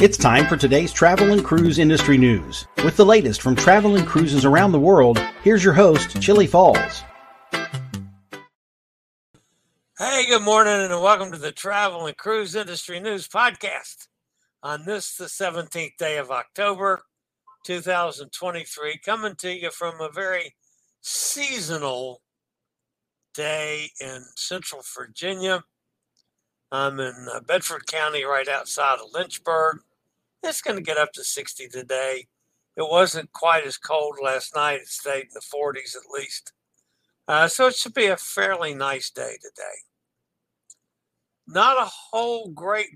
It's time for today's travel and cruise industry news. With the latest from travel and cruises around the world, here's your host, Chillie Falls. Hey, good morning, and welcome to the Travel and Cruise Industry News Podcast. On this, the 17th day of October, 2023, coming to you from a very seasonal day in Central Virginia. I'm in uh, Bedford County, right outside of Lynchburg. It's going to get up to 60 today. It wasn't quite as cold last night. It stayed in the 40s at least. Uh, so it should be a fairly nice day today. Not a whole great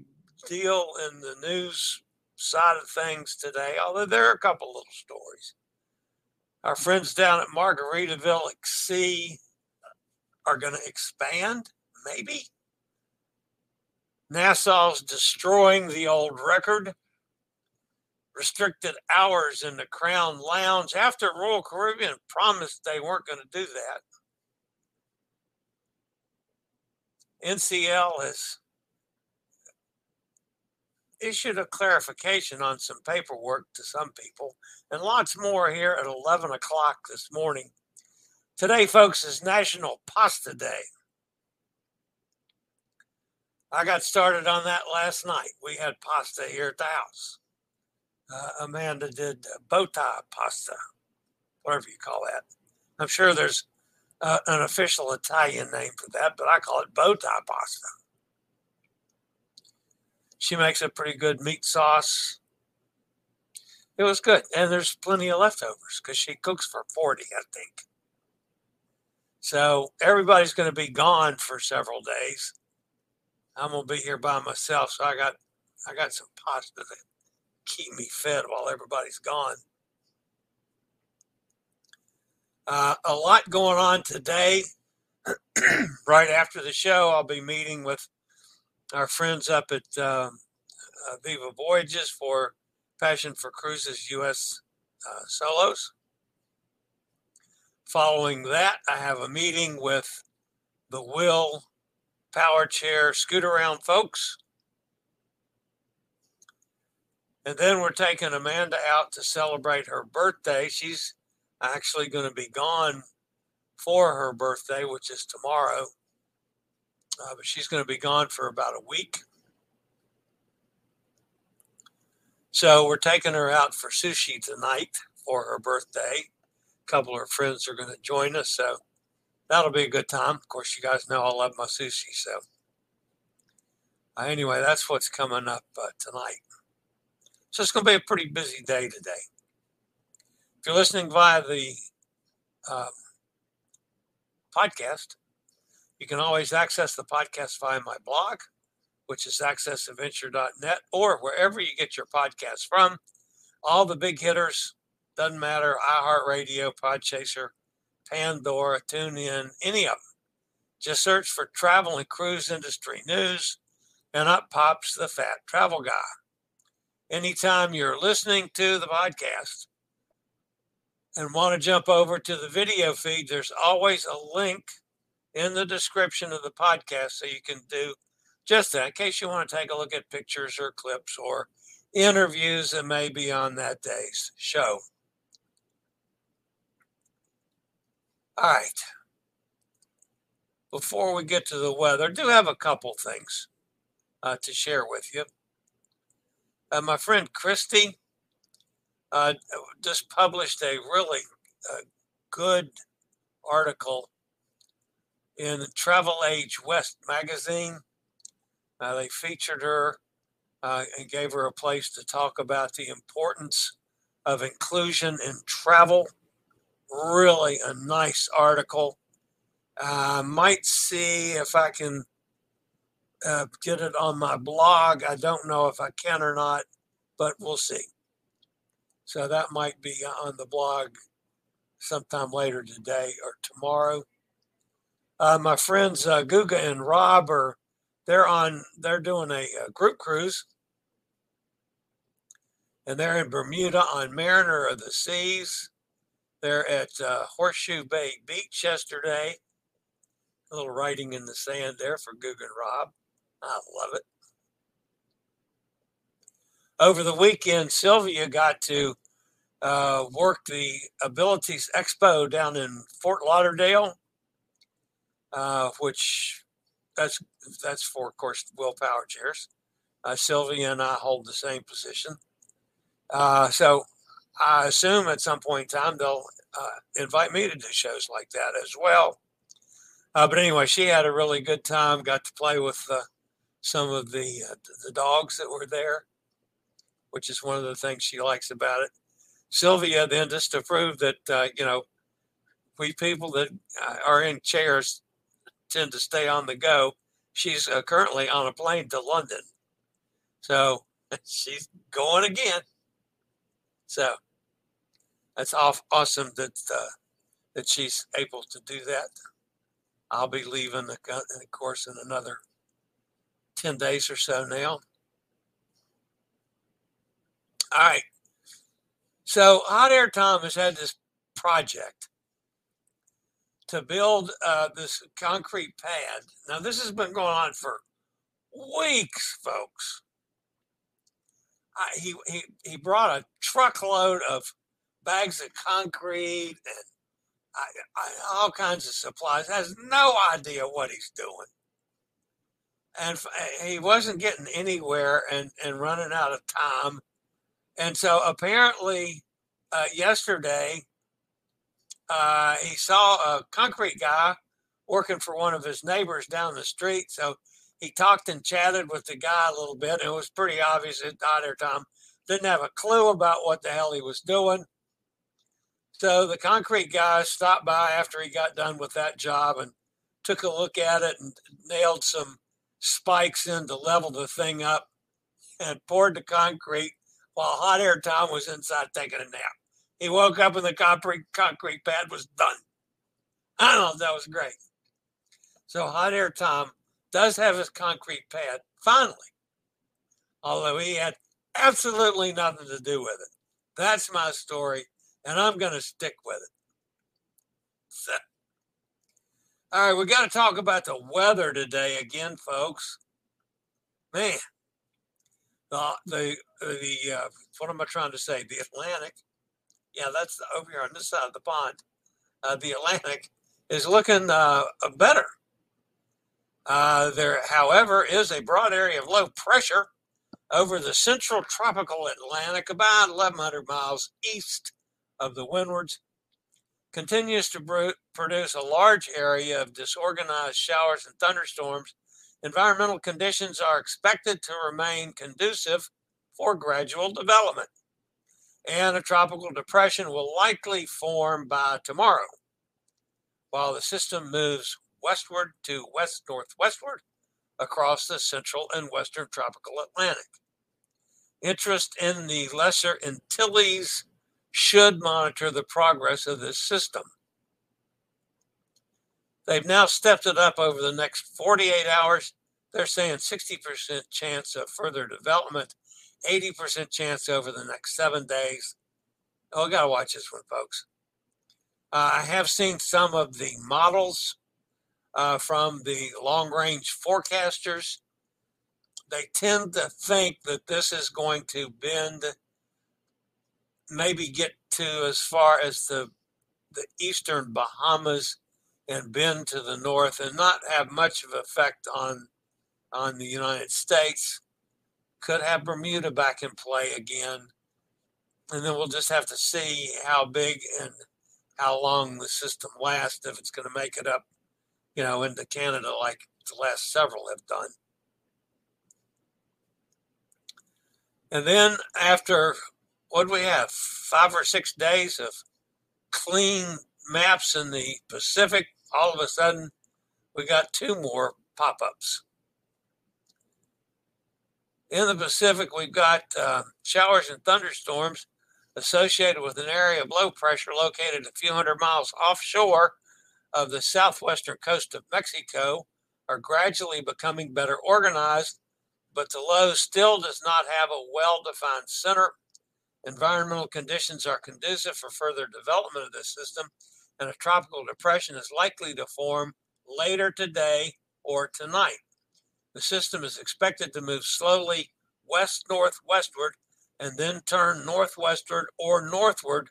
deal in the news side of things today, although there are a couple little stories. Our friends down at Margaritaville at Sea are going to expand, maybe. Nassau's destroying the old record restricted hours in the Crown Lounge after Royal Caribbean promised they weren't going to do that. NCL has issued a clarification on some paperwork to some people, and lots more here at 11 o'clock this morning. Today, folks, is National Pasta Day. I got started on that last night. We had pasta here at the house uh, Amanda did bow tie pasta, whatever you call that. I'm sure there's uh, an official Italian name for that, but I call it bow tie pasta. She makes a pretty good meat sauce. It was good, and there's plenty of leftovers because she cooks for 40, I think. So everybody's going to be gone for several days. I'm going to be here by myself, so I got I got some pasta keep me fed while everybody's gone. Uh, a lot going on today. right after the show, I'll be meeting with our friends up at uh, Viva Voyages for Passion for Cruises U.S. Uh, solos. Following that, I have a meeting with the WHILL Power Chair Scootaround folks and then we're taking Amanda out to celebrate her birthday. She's actually going to be gone for her birthday, which is tomorrow. Uh, but she's going to be gone for about a week. So we're taking her out for sushi tonight for her birthday. A couple of her friends are going to join us. So that'll be a good time. Of course, you guys know I love my sushi. So uh, anyway, that's what's coming up uh, tonight. So it's going to be a pretty busy day today. If you're listening via the um, podcast, you can always access the podcast via my blog, which is accessadventure.net, or wherever you get your podcasts from. All the big hitters, doesn't matter, iHeartRadio, Podchaser, Pandora, TuneIn, any of them. Just search for travel and cruise industry news and up pops the fat travel guy. Anytime you're listening to the podcast and want to jump over to the video feed, there's always a link in the description of the podcast so you can do just that in case you want to take a look at pictures or clips or interviews that may be on that day's show. All right. Before we get to the weather, I do have a couple things uh, to share with you. Uh, my friend Christy uh, just published a really uh, good article in Travel Age West magazine. Uh, they featured her uh, and gave her a place to talk about the importance of inclusion in travel. Really a nice article. I might see if I can uh, get it on my blog. I don't know if I can or not, but we'll see. So that might be on the blog sometime later today or tomorrow. Uh, my friends uh, Guga and Rob are they're on they're doing a, a, group cruise and they're in Bermuda on Mariner of the Seas. They're at uh, Horseshoe Bay Beach yesterday. A little writing in the sand there for Guga and Rob. I love it. Over the weekend, Sylvia got to uh, work the Abilities Expo down in Fort Lauderdale uh, which that's that's for, of course, WHILL Power chairs. Uh, Sylvia and I hold the same position. Uh, so I assume at some point in time they'll uh, invite me to do shows like that as well. Uh, but anyway, she had a really good time. Got to play with some of the the dogs that were there, which is one of the things she likes about it. Sylvia then just to prove that you know we people that are in chairs tend to stay on the go. She's uh, currently on a plane to London. So she's going again. So that's off, awesome that uh, that she's able to do that. I'll be leaving, the, of course, in another 10 days or so now. All right. So Hot Air Tom has had this project to build uh, this concrete pad. Now, this has been going on for weeks, folks. I, he, he, he brought a truckload of bags of concrete and I, I, all kinds of supplies. Has no idea what he's doing. And he wasn't getting anywhere and, and running out of time. And so apparently, uh, yesterday, uh, he saw a concrete guy working for one of his neighbors down the street. So he talked and chatted with the guy a little bit. It was pretty obvious that Dr. Tom didn't have a clue about what the hell he was doing. So the concrete guy stopped by after he got done with that job and took a look at it and nailed some spikes in to level the thing up and poured the concrete while hot air Tom was inside taking a nap. He woke up and the concrete concrete pad was done. I don't know. That was great. So Hot Air Tom does have his concrete pad finally, although he had absolutely nothing to do with it. That's my story, and I'm going to stick with it. So, all right, we got to talk about the weather today again, folks. Man, the the the uh, what am I trying to say? The Atlantic yeah, that's over here on this side of the pond. Uh, the Atlantic is looking uh, better. Uh, there, however, is a broad area of low pressure over the central tropical Atlantic, about 1,100 miles east of the windwards. Continues to produce a large area of disorganized showers and thunderstorms. Environmental conditions are expected to remain conducive for gradual development and a tropical depression will likely form by tomorrow, while the system moves westward to west northwestward across the central and western tropical Atlantic. Interest in the Lesser Antilles should monitor the progress of this system. They've now stepped it up over the next 48 hours they're saying 60% chance of further development, 80% chance over the next seven days. Oh, I got to watch this one, folks. Uh, I have seen some of the models uh, from the long range forecasters. They tend to think that this is going to bend, maybe get to as far as the, the eastern Bahamas and bend to the north and not have much of effect on on the United States. Could have Bermuda back in play again. And then we'll just have to see how big and how long the system lasts if it's going to make it up, you know, into Canada like the last several have done. And then after what do we have? Five or six days of clean maps in the Pacific, all of a sudden we got two more pop ups. In the Pacific, we've got uh, showers and thunderstorms associated with an area of low pressure located a few hundred miles offshore of the southwestern coast of Mexico are gradually becoming better organized, but the low still does not have a well defined center. Environmental conditions are conducive for further development of this system, and a tropical depression is likely to form later today or tonight. The system is expected to move slowly west northwestward and then turn northwestward or northward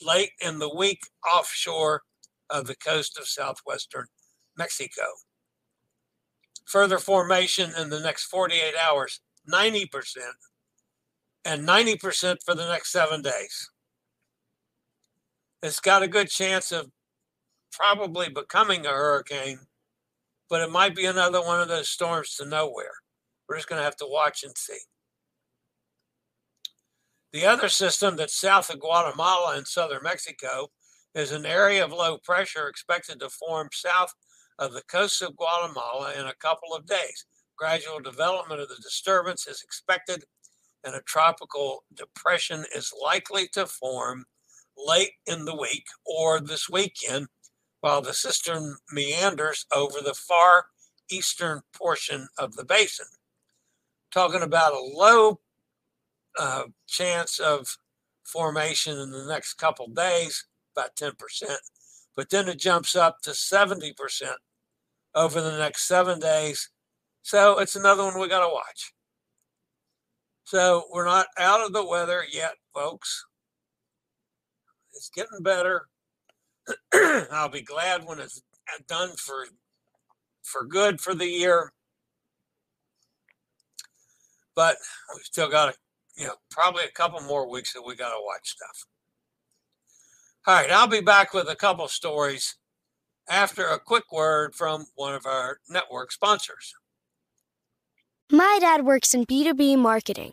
late in the week offshore of the coast of southwestern Mexico. Further formation in the next 48 hours, 90%, and 90% for the next seven days. It's got a good chance of probably becoming a hurricane, but it might be another one of those storms to nowhere. We're just going to have to watch and see. The other system that's south of Guatemala and southern Mexico is an area of low pressure expected to form south of the coast of Guatemala in a couple of days. Gradual development of the disturbance is expected, and a tropical depression is likely to form late in the week or this weekend while the system meanders over the far eastern portion of the basin. Talking about a low uh, chance of formation in the next couple days, about 10%, but then it jumps up to 70% over the next seven days. So it's another one we got to watch. So we're not out of the weather yet, folks. It's getting better. I'll be glad when it's done for for good for the year. But we've still got a, you know, probably a couple more weeks that we got to watch stuff. All right, I'll be back with a couple stories after a quick word from one of our network sponsors. My dad works in B2B marketing,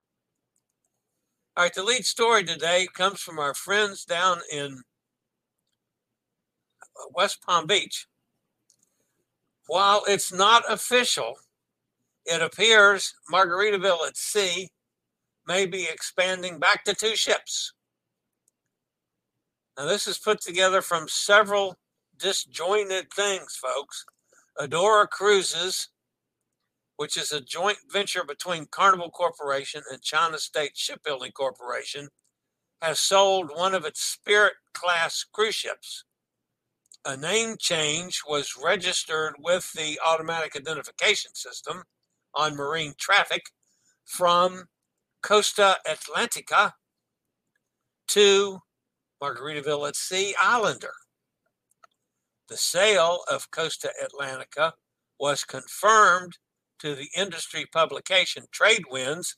All right, the lead story today comes from our friends down in uh, West Palm Beach. While it's not official, it appears Margaritaville at Sea may be expanding back to two ships. Now, this is put together from several disjointed things, folks. Adora Cruises, which is a joint venture between Carnival Corporation and China State Shipbuilding Corporation, has sold one of its Spirit class cruise ships a name change was registered with the automatic identification system on marine traffic from Costa Atlantica to Margaritaville at Sea Islander. The sale of Costa Atlantica was confirmed to the industry publication Tradewinds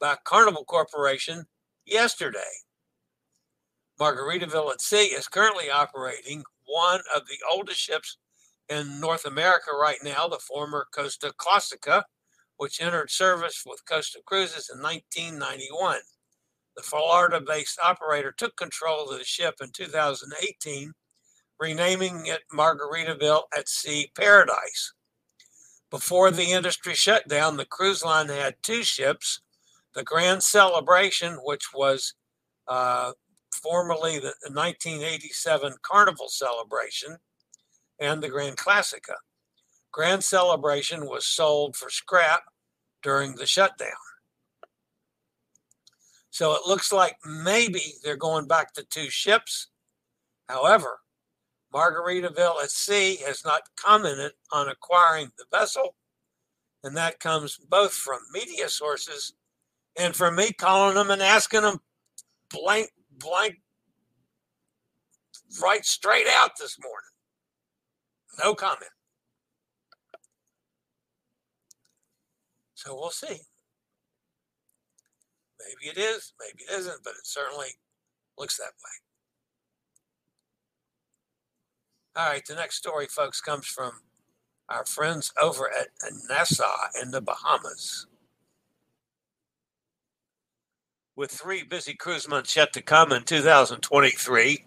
by Carnival Corporation yesterday. Margaritaville at Sea is currently operating one of the oldest ships in North America right now, the former Costa Classica, which entered service with Costa Cruises in 1991. The Florida based operator took control of the ship in 2018, renaming it Margaritaville at Sea Paradise. Before the industry shut down, the cruise line had two ships the Grand Celebration, which was uh, formerly the 1987 Carnival Celebration, and the Grand Classica. Grand Celebration was sold for scrap during the shutdown. So it looks like maybe they're going back to two ships. However, Margaritaville at Sea has not commented on acquiring the vessel, and that comes both from media sources and from me calling them and asking them blank, blank, right straight out this morning. No comment. So we'll see. Maybe it is, maybe it isn't, but it certainly looks that way. All right, the next story, folks, comes from our friends over at Nassau in the Bahamas. With three busy cruise months yet to come in 2023,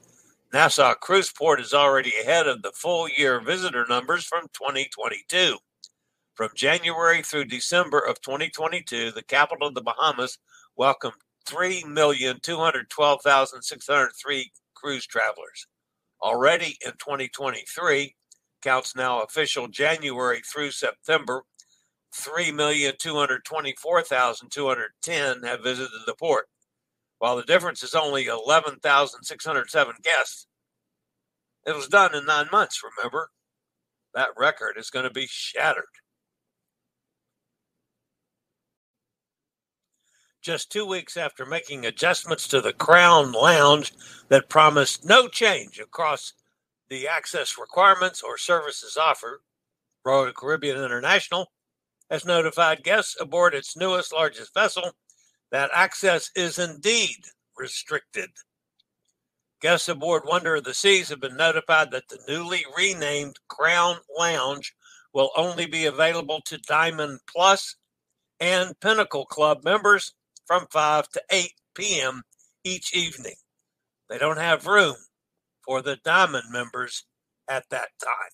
Nassau Cruise Port is already ahead of the full year visitor numbers from 2022. From January through December of 2022, the capital of the Bahamas welcomed 3,212,603 cruise travelers. Already in 2023, counts now official January through September, 3,224,210 have visited the port. While the difference is only 11,607 guests, it was done in nine months, remember? That record is going to be shattered. Just two weeks after making adjustments to the Crown Lounge that promised no change across the access requirements or services offered, Royal Caribbean International has notified guests aboard its newest, largest vessel that access is indeed restricted. Guests aboard Wonder of the Seas have been notified that the newly renamed Crown Lounge will only be available to Diamond Plus and Pinnacle Club members from 5 to 8 p.m. each evening. They don't have room for the Diamond members at that time.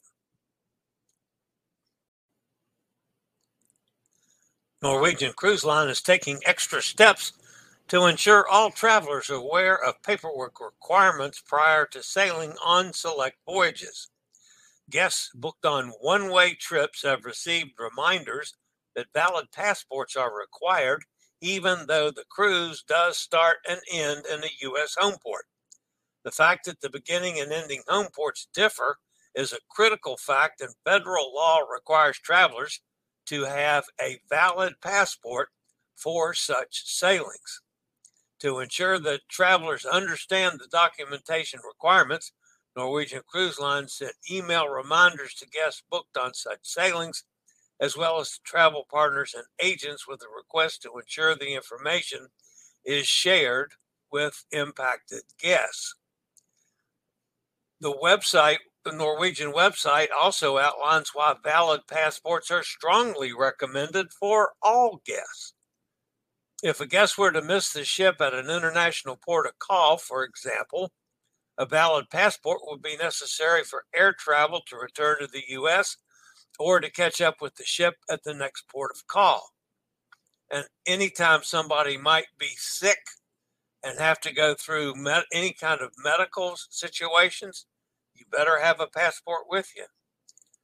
Norwegian Cruise Line is taking extra steps to ensure all travelers are aware of paperwork requirements prior to sailing on select voyages. Guests booked on one way trips have received reminders that valid passports are required even though the cruise does start and end in a U.S. home port. The fact that the beginning and ending home ports differ is a critical fact, and federal law requires travelers to have a valid passport for such sailings. To ensure that travelers understand the documentation requirements, Norwegian Cruise Line sent email reminders to guests booked on such sailings as well as travel partners and agents with a request to ensure the information is shared with impacted guests. The website, the Norwegian website, also outlines why valid passports are strongly recommended for all guests. If a guest were to miss the ship at an international port of call, for example, a valid passport would be necessary for air travel to return to the U.S or to catch up with the ship at the next port of call. And anytime somebody might be sick and have to go through med- any kind of medical situations, you better have a passport with you.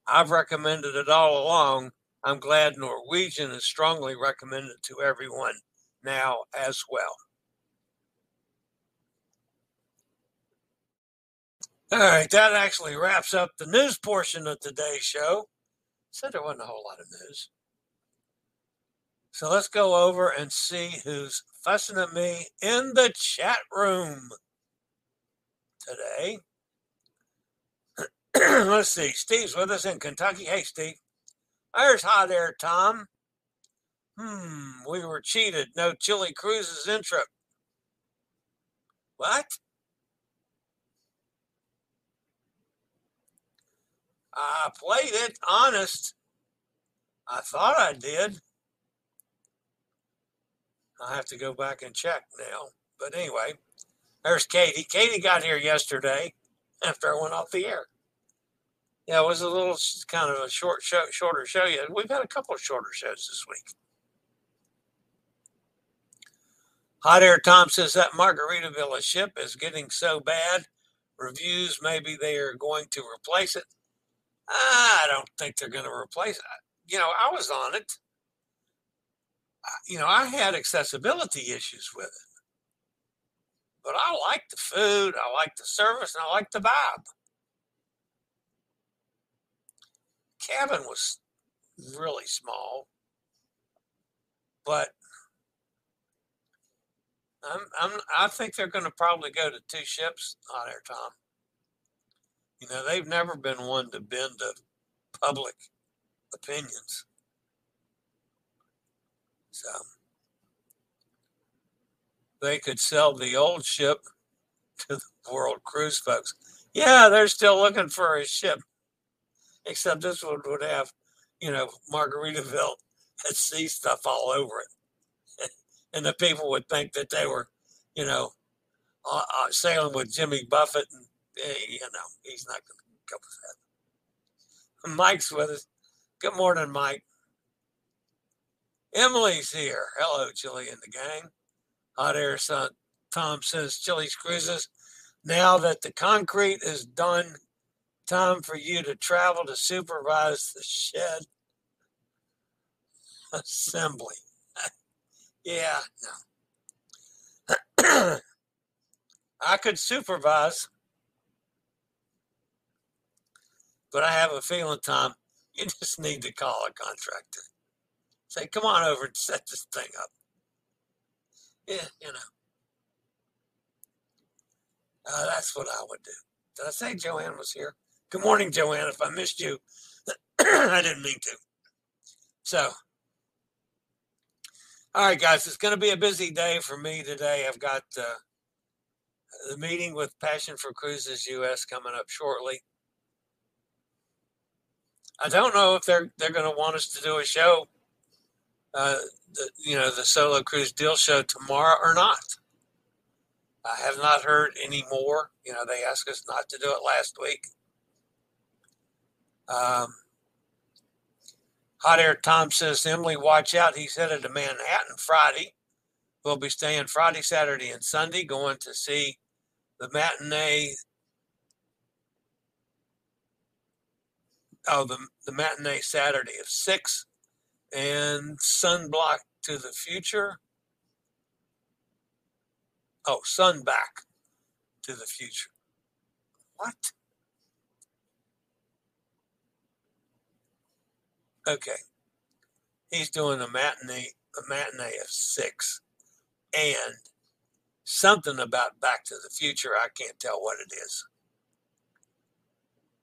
I've recommended it all along. I'm glad Norwegian is strongly recommended to everyone now as well. All right, that actually wraps up the news portion of today's show. Said there wasn't a whole lot of news. So let's go over and see who's fussing at me in the chat room today. let's see. Steve's with us in Kentucky. Hey, Steve. There's hot air, Tom. Hmm, we were cheated. No Chillie Cruises intro. What? I played it honest. I thought I did. I have to go back and check now. But anyway, there's Katie. Katie got here yesterday after I went off the air. Yeah, it was a little kind of a short show, shorter show. Yeah, we've had a couple of shorter shows this week. Hot Air Tom says that Margaritaville ship is getting so bad. Reviews maybe they are going to replace it. I don't think they're going to replace it. You know, I was on it. You know, I had accessibility issues with it. But I like the food, I like the service, and I like the vibe. Cabin was really small, but I'm, I'm, I think they're going to probably go to two ships on air, Tom. You know, they've never been one to bend to public opinions. So they could sell the old ship to the world cruise folks. Yeah, they're still looking for a ship, except this one would have, you know, Margaritaville at sea stuff all over it. and the people would think that they were, you know, uh, uh, sailing with Jimmy Buffett and you know, he's not going to go with that. Mike's with us. Good morning, Mike. Emily's here. Hello, Chillie and the gang. Hot air son. Tom says Chillie's cruises. Now that the concrete is done, time for you to travel to supervise the shed assembly. yeah, no. I could supervise But I have a feeling, Tom, you just need to call a contractor. Say, come on over and set this thing up. Yeah, you know. Uh, that's what I would do. Did I say Joanne was here? Good morning, Joanne. If I missed you, I didn't mean to. So, all right, guys, it's going to be a busy day for me today. I've got uh, the meeting with Passion for Cruises US coming up shortly. I don't know if they're they're going to want us to do a show, uh, the, you know, the solo cruise deal show tomorrow or not. I have not heard any more. You know, they asked us not to do it last week. Um, Hot Air Tom says, Emily, watch out. He's headed to Manhattan Friday. We'll be staying Friday, Saturday, and Sunday, going to see the matinee oh, the, the matinee Saturday of six and Sunblock to the Future. Oh, Sun Back to the Future. What? Okay. He's doing a matinee, a matinee of six and something about Back to the Future. I can't tell what it is.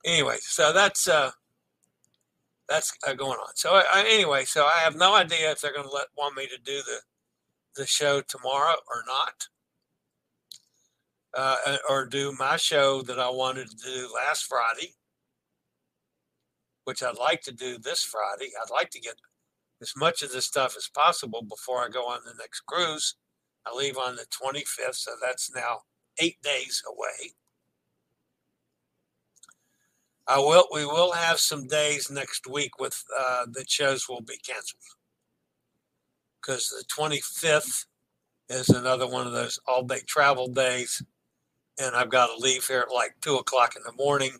Anyway, so that's uh that's uh, going on. So I, anyway, so I have no idea if they're going to let want me to do the the show tomorrow or not, uh, or do my show that I wanted to do last Friday, which I'd like to do this Friday. I'd like to get as much of this stuff as possible before I go on the next cruise. I leave on the 25th, so that's now eight days away. I will. We will have some days next week with uh, the shows will be canceled because the 25th is another one of those all day travel days, and I've got to leave here at like two o'clock in the morning.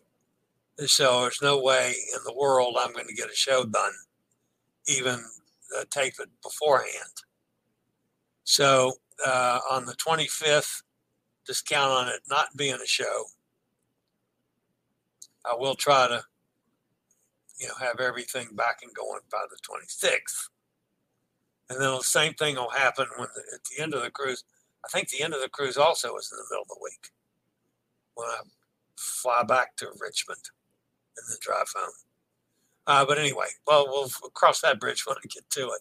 So there's no way in the world I'm going to get a show done, even uh, tape it beforehand. So uh, on the 25th, just count on it not being a show I will try to, you know, have everything back and going by the 26th. And then the same thing will happen when the, at the end of the cruise. I think the end of the cruise also is in the middle of the week when I fly back to Richmond and then drive home. Uh, but anyway, well, we'll cross that bridge when I get to it.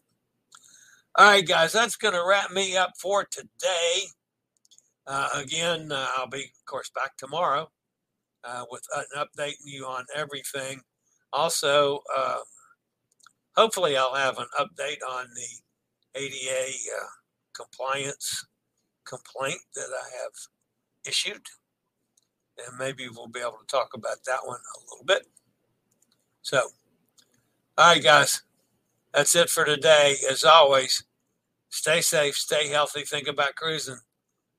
All right, guys, that's going to wrap me up for today. Uh, again, uh, I'll be, of course, back tomorrow uh, with uh, updating you on everything. Also, um, hopefully, I'll have an update on the ADA uh, compliance complaint that I have issued. And maybe we'll be able to talk about that one a little bit. So, all right, guys, that's it for today. As always, stay safe, stay healthy, think about cruising.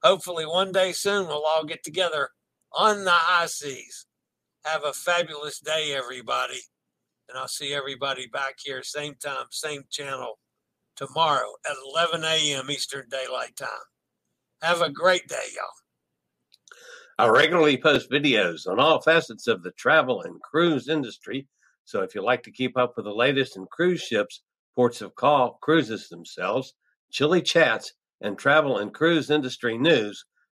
Hopefully, one day soon, we'll all get together on the high seas. Have a fabulous day, everybody. And I'll see everybody back here, same time, same channel, tomorrow at 11 a.m. Eastern Daylight Time. Have a great day, y'all. I regularly post videos on all facets of the travel and cruise industry. So if you like to keep up with the latest in cruise ships, ports of call, cruises themselves, chilly chats, and travel and cruise industry news,